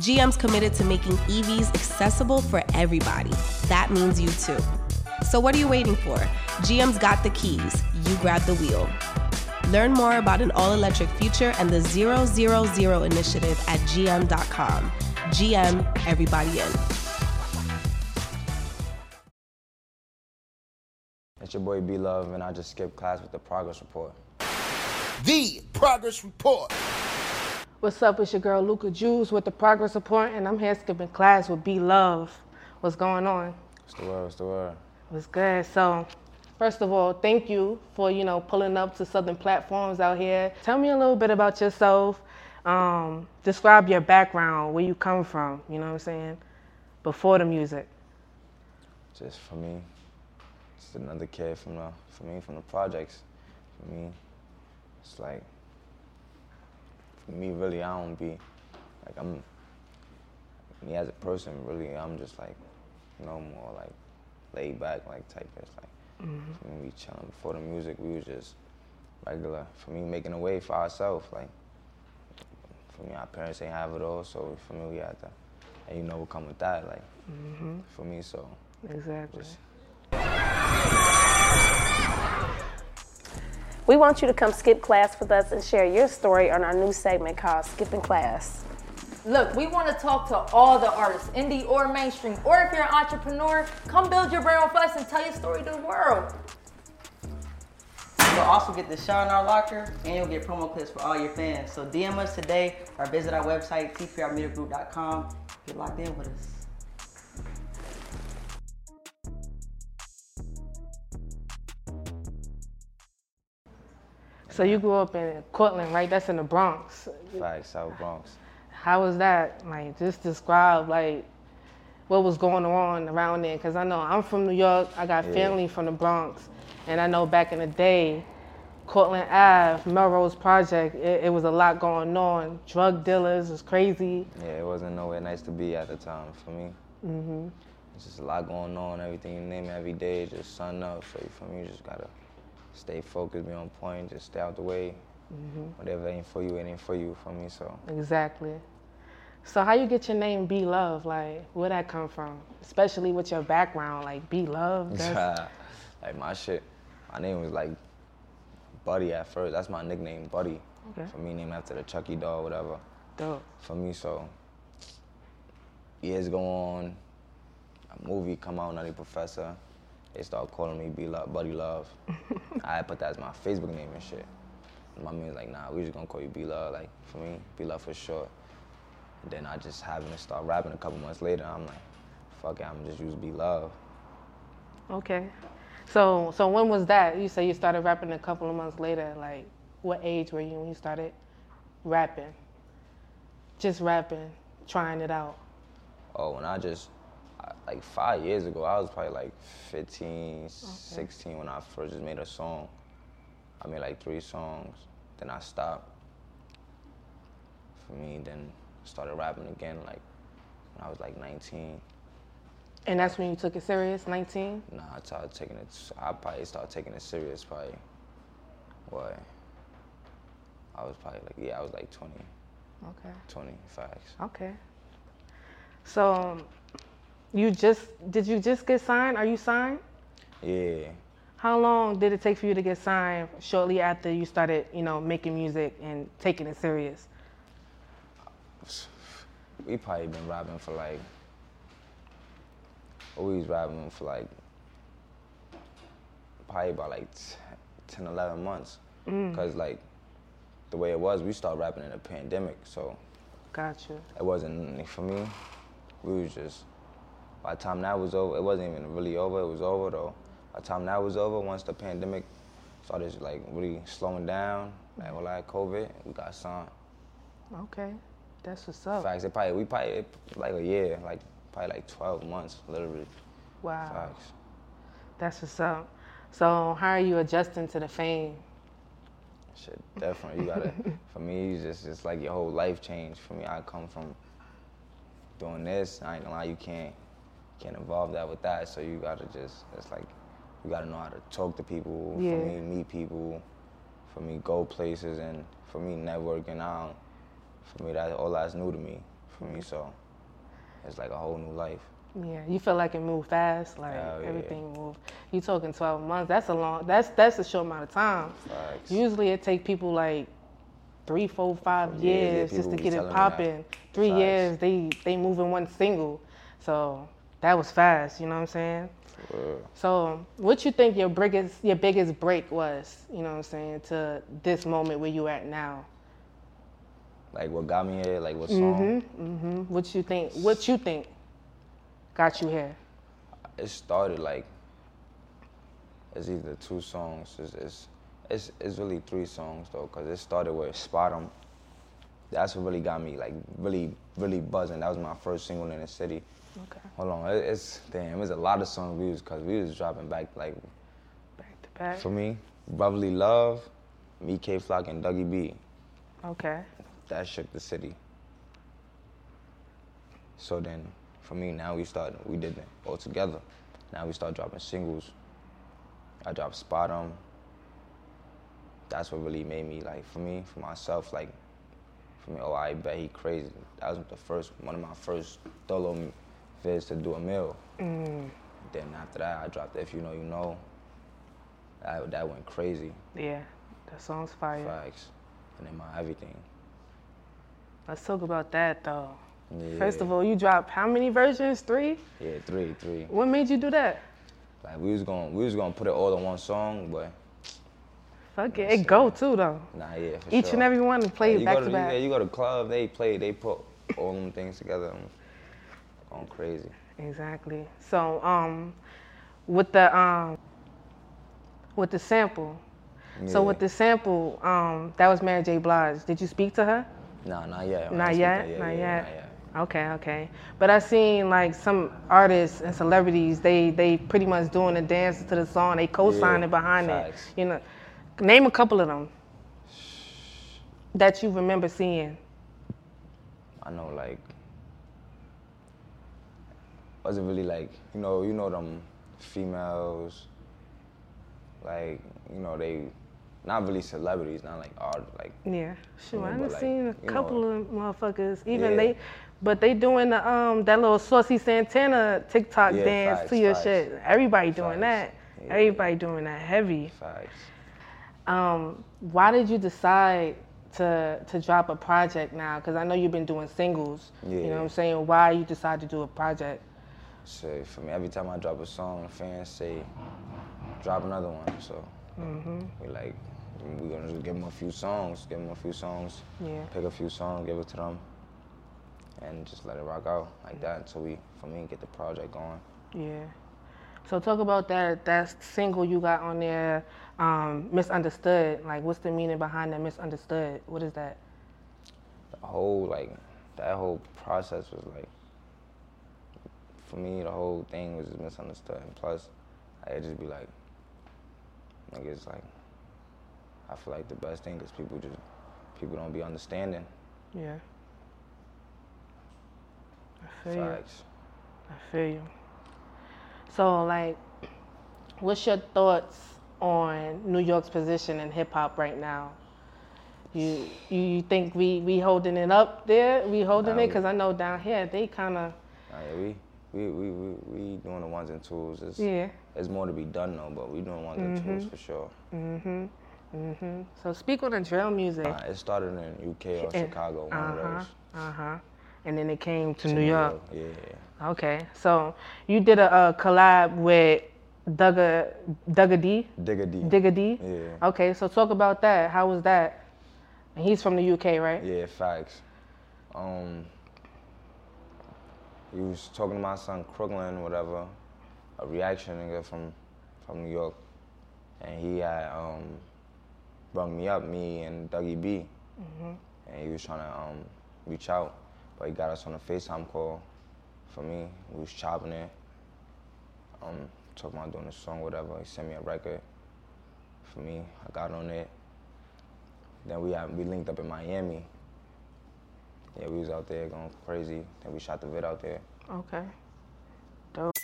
GM's committed to making EVs accessible for everybody. That means you too. So, what are you waiting for? GM's got the keys. You grab the wheel. Learn more about an all electric future and the 000 initiative at gm.com. GM, everybody in. It's your boy B Love, and I just skipped class with the progress report. The Progress Report. What's up? It's your girl Luca Juice with the Progress Report, and I'm here skipping class with B Love. What's going on? What's the word? What's the word? What's good? So, first of all, thank you for you know pulling up to Southern platforms out here. Tell me a little bit about yourself. Um, describe your background, where you come from. You know what I'm saying? Before the music. Just for me, just another kid from the, for me, from the projects. For me, it's like, me, really, I don't be, like, I'm, me as a person, really, I'm just like, no more like laid back, like type of, like, mm-hmm. me, we chilling. Before the music, we was just regular. For me, making a way for ourselves, like, for me, our parents ain't have it all, so for me, we had to, and you know what come with that, like, mm-hmm. for me, so. Exactly. Just, We want you to come skip class with us and share your story on our new segment called Skipping Class. Look, we want to talk to all the artists, indie or mainstream, or if you're an entrepreneur, come build your brand with us and tell your story to the world. You'll also get the shot in our locker, and you'll get promo clips for all your fans. So DM us today or visit our website, tprmediagroup.com. Get locked in with us. So you grew up in Courtlandt, right? That's in the Bronx. facts, South Bronx. How was that? Like, just describe like what was going on around there. Cause I know I'm from New York. I got Yeah. family from the Bronx, and I know back in the day, Courtlandt Ave, Melrose Project, it, it was a lot going on. Drug dealers was crazy. Yeah, it wasn't nowhere nice to be at the time for me. Mm-hmm. It's just a lot going on, everything you name it every day, just sun up. So for me, you just gotta stay focused, be on point, just stay out the way. Mm-hmm. Whatever ain't for you, it ain't for you. For me, so Exactly. So how you get your name B Love? Like, where that come from? Especially with your background, like B Love. Like my shit, my name was like Buddy at first. That's my nickname, Buddy. Okay. For me, named after the Chucky doll, whatever. dope. for me. So years go on, a movie come out, Nutty Professor. They start calling me B Love, Buddy Love. I had put that as my Facebook name and shit. My man's like, nah, we just gonna call you B Love. Like for me, B Love for short. And then I just happened to start rapping a couple months later. I'm like, fuck it, I'm just use B Love. Okay. So so when was that? You say you started rapping a couple of months later. Like, what age were you when you started rapping? Just rapping, trying it out. Oh, when I just, like five years ago, I was probably like 15, 16 when I first just made a song. I made like three songs, then I stopped. For me, then started rapping again like when I was like 19. And that's when you took it serious, 19? Nah, I started taking it, I probably started taking it serious probably, what? I was probably like, yeah, I was like 20, Okay. 20 facts. Okay. So you just did you just get signed? Are you signed? Yeah. How long did it take for you to get signed shortly after you started, you know, making music and taking it serious? we probably been rapping for like always rapping for like probably about like t- 10 11 months mm. because like the way it was we started rapping in a pandemic so Gotcha. it wasn't for me we was just by the time that was over it wasn't even really over it was over though by the time that was over once the pandemic started like really slowing down like all like covid we got signed Okay. That's what's up. Facts. It probably we probably it, like a year, like probably like 12 months, literally. Wow. Facts. That's what's up. So how are you adjusting to the fame? Shit, definitely. You gotta. for me, it's just it's like your whole life changed. For me, I come from doing this. I ain't gonna lie, you can't can't involve that with that. So you gotta just. It's like you gotta know how to talk to people. Yeah. For me, meet people. For me, go places, and for me, networking out. For me, that all that's new to me. For me, so it's like a whole new life. Yeah, you feel like it moved fast, like yeah. everything moved. You talking twelve months? That's a long. That's that's a short amount of time. Facts. Usually it take people like three, four, five yeah, years just to get it telling me that. popping. Three Facts. years they they moving one single, so that was fast. You know what I'm saying? So what you think your biggest your biggest break was? You know what I'm saying to this moment where you at now? Like what got me here? Like what song? hmm What you think? What you think got you here? it started like it's either two songs. It's it's it's, it's really three songs though, cause it started with Spot 'em. That's what really got me like really really buzzing. That was my first single in the city. Okay. Hold on, it, it's damn. It's a lot of songs we was cause we was dropping back like Back to back. for me, Brotherly Love, me Kay Flock and Dougie B. Okay. That shook the city. So then, for me, now we start, we did it all together. Now we start dropping singles. I dropped Spot 'em. That's what really made me, like, for me, for myself, like, for me, oh, I bet he crazy. That was the first, one of my first solo vids to do a mill. Mm. Then after that, I dropped If You Know You Know. That, that went crazy. Yeah, that song's fire. Facts. And then my everything. Let's talk about that though. Yeah. First of all, you dropped how many versions? Three? Yeah, three, three. What made you do that? Like we was gonna we was gonna put it all in one song, but Fuck it, it go too though. nah, yeah, for Each sure. and every one Yeah, played you back to to, back. Yeah, you go to club, they play, they put all them things together, and going crazy. Exactly. So, um, with the um, with the sample. So with the sample, um, that was Mary J. Blige. Did you speak to her? Nah, not yet. Not yet. yeah, not yeah, yet. Not yet. Okay, okay. But I seen like some artists and celebrities, they they pretty much doing the dance to the song. They co-signing Yeah, behind facts. it. You know, name a couple of them that you remember seeing. I know, like, wasn't really like, you know, you know them females, like, you know, they not really celebrities, not like art, like Yeah, sure. Yeah, i've done like, seen a couple know- of motherfuckers. Even Yeah. they, but they doing the um that little Saucy Santana TikTok Yeah, dance facts, to your facts. shit. Everybody doing Facts. that. Yeah. Everybody doing that heavy. facts. Um, why did you decide to to drop a project now? Because I know you've been doing singles. You know what I'm saying? Why you decided to do a project? So for me, every time I drop a song, the fans say, drop another one. So Mm-hmm. we like, we're gonna just give them a few songs, give them a few songs, Yeah. pick a few songs, give it to them, and just let it rock out like that. until we, for me, get the project going. Yeah. So talk about that that single you got on there, um, misunderstood. Like, what's the meaning behind that misunderstood? What is that? The whole like, that whole process was like, for me, the whole thing was just misunderstood. And plus, I just be like, it's like, I feel like the best thing is people just, people don't be understanding. Yeah. I feel you. I feel you. So, like, what's your thoughts on New York's position in hip hop right now? You, you you think we we holding it up there? We holding Nah, it because I know down here they kind of Nah, yeah, we, we, we, we, we doing the ones and twos. It's, yeah. There's more to be done though, but we doing ones and twos for sure. Mhm. Mhm. So speak on the drill music. Uh, it started in UK or Chicago, one of those. Uh huh. And then it came to To New York. Yeah, yeah. Okay. So you did a, a collab with Dugga Dugga D. Digga D. Digga D. Yeah. Okay. So talk about that. How was that? And he's from the UK, right? Yeah, facts. Um, he was talking to my son Crooklyn, whatever, a reaction nigga from from New York, and he had um brought me up, me and Dougie B, and he was trying to um reach out, but he got us on a FaceTime call for me, we was chopping it. Um, talking about doing a song, whatever. He sent me a record. For me, I got on it. Then we had, we linked up in Miami. Yeah, we was out there going crazy. Then we shot the vid out there. Okay. Dope.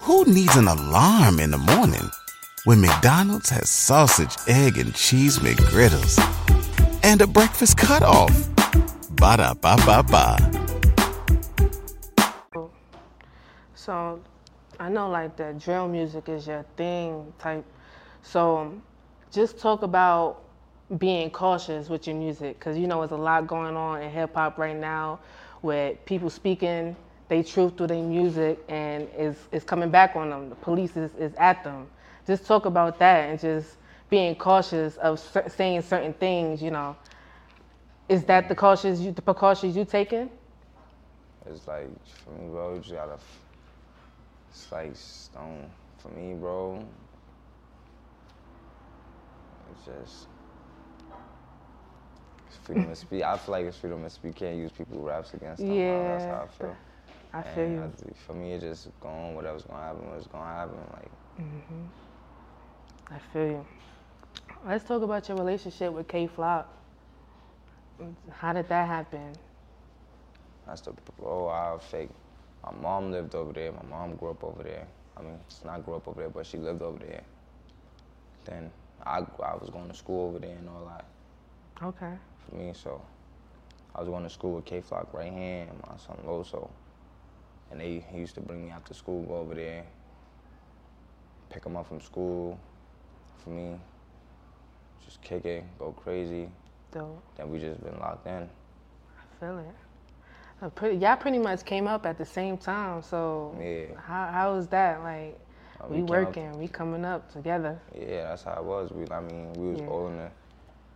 Who needs an alarm in the morning when McDonald's has sausage, egg, and cheese McGriddles and a breakfast cutoff? Ba da ba ba ba. So, I know like the drill music is your thing type. So, just talk about being cautious with your music because you know there's a lot going on in hip hop right now with people speaking they truth through their music and is is coming back on them. The police is, is at them. Just talk about that and just being cautious of cer- saying certain things. You know, is that the cautious you the precautions you taking? It's like for me, bro. You just gotta. It's like stone for me, bro. It's just it's freedom of speech. I feel like it's freedom of speech. You can't use people raps against them. bro. That's how I feel. I feel And you. I- for me, it's just going. Whatever's gonna happen, what's gonna happen. Like mm-hmm. I feel you. Let's talk about your relationship with Kay Flock. How did that happen? that's the bro. I fake. My mom lived over there. My mom grew up over there. I mean, it's not grew up over there, but she lived over there. Then I I was going to school over there and all that. Okay. For me. So I was going to school with Kay Flock right hand and my son Loso. And they he used to bring me out to school, go over there, pick him up from school for me, just kick it, go crazy. Dope. Then we just been locked in. I feel it. Uh, pretty, y'all pretty much came up at the same time. So Yeah. how how was that? Like Uh, we, up- working, we coming up together. Yeah, that's how it was. We, I mean, we was Yeah. all in the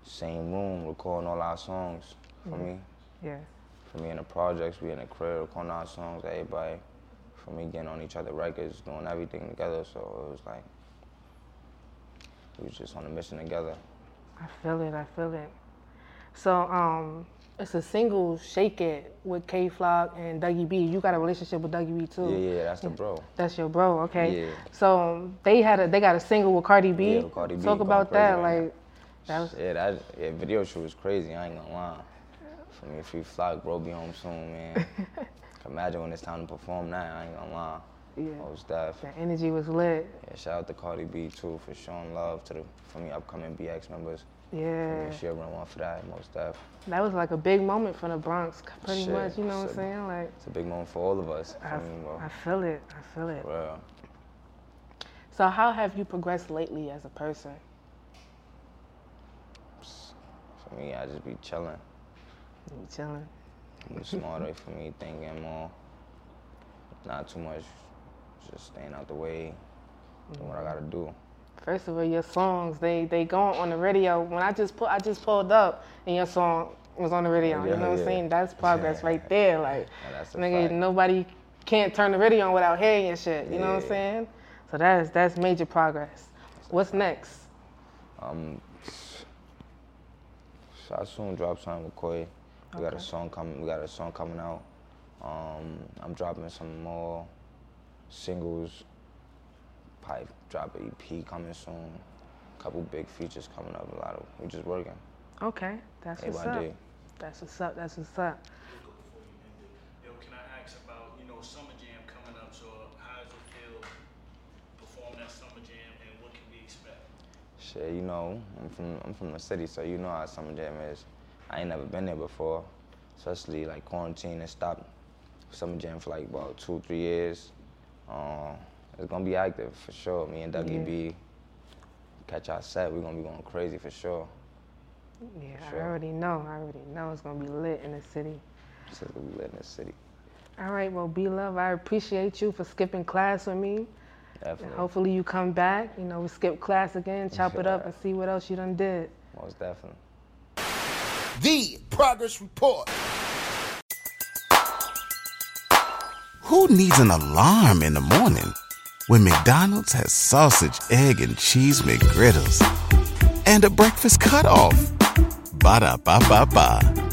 same room recording all our songs for me. Yeah. For me in the projects, we in the crib recording our songs, everybody. For me getting on each other records, doing everything together. So it was like we was just on a mission together. I feel it. I feel it. So um, it's a single "Shake It" with Kay Flock and Dougie B. You got a relationship with Dougie B too. Yeah, yeah, that's the bro. That's your bro, okay? Yeah. So um, they had a they got a single with Cardi B. Yeah, with Cardi B, Talk about that, right now. That was Yeah, that yeah, video shoot was crazy. I ain't gonna lie. For me, free flock, bro, be home soon, man. Imagine when it's time to perform now. I ain't gonna lie. Yeah. Oh, Most def. the energy was lit. Yeah, shout out to Cardi B too for showing love to the for me upcoming BX members. Yeah, she'll run one for that. Most def. that was like a big moment for the Bronx, pretty Shit, much. You know what I'm saying? Like It's a big moment for all of us. I, me. I feel it. I feel it. For real. So how have you progressed lately as a person? For me, I just be chilling. You chilling. Be smarter for me, thinking more. Not too much. Just staying out the way. Doing what I gotta do. First of all, your songs they they go on the radio. When I just put I just pulled up and your song was on the radio. you Yeah, know what I'm saying? That's progress right there. Like Yeah, nigga, fact. nobody can't turn the radio on without hearing your shit. You know what I'm saying? So that's that's major progress. What's next? Um, I soon drop something with Koi. We got a song coming. We got a song coming out. Um, I'm dropping some more singles. Probably drop an EP coming soon. A Couple big features coming up. A lot of we just working. Okay, that's what's up. day. That's what's up. That's what's up. Shit, you know, I'm from I'm from the city, so you know how Summer Jam is. I ain't never been there before, especially like quarantine and stopped Summer Jam for like about two, three years. Um, it's gonna be active for sure. Me and Dougie Yeah. B catch our set. We're gonna be going crazy for sure. Yeah, I Sure. already know. I already know it's gonna be lit in the city. So we lit in the city. All right, well, B Love, I appreciate you for skipping class with me. And Definitely. hopefully you come back. You know, we skip class again, chop it up, and see what else you done did. Most definitely. The Progress Report. Who needs an alarm in the morning when McDonald's has sausage, egg, and cheese McGriddles and a breakfast cutoff? Ba da ba ba ba.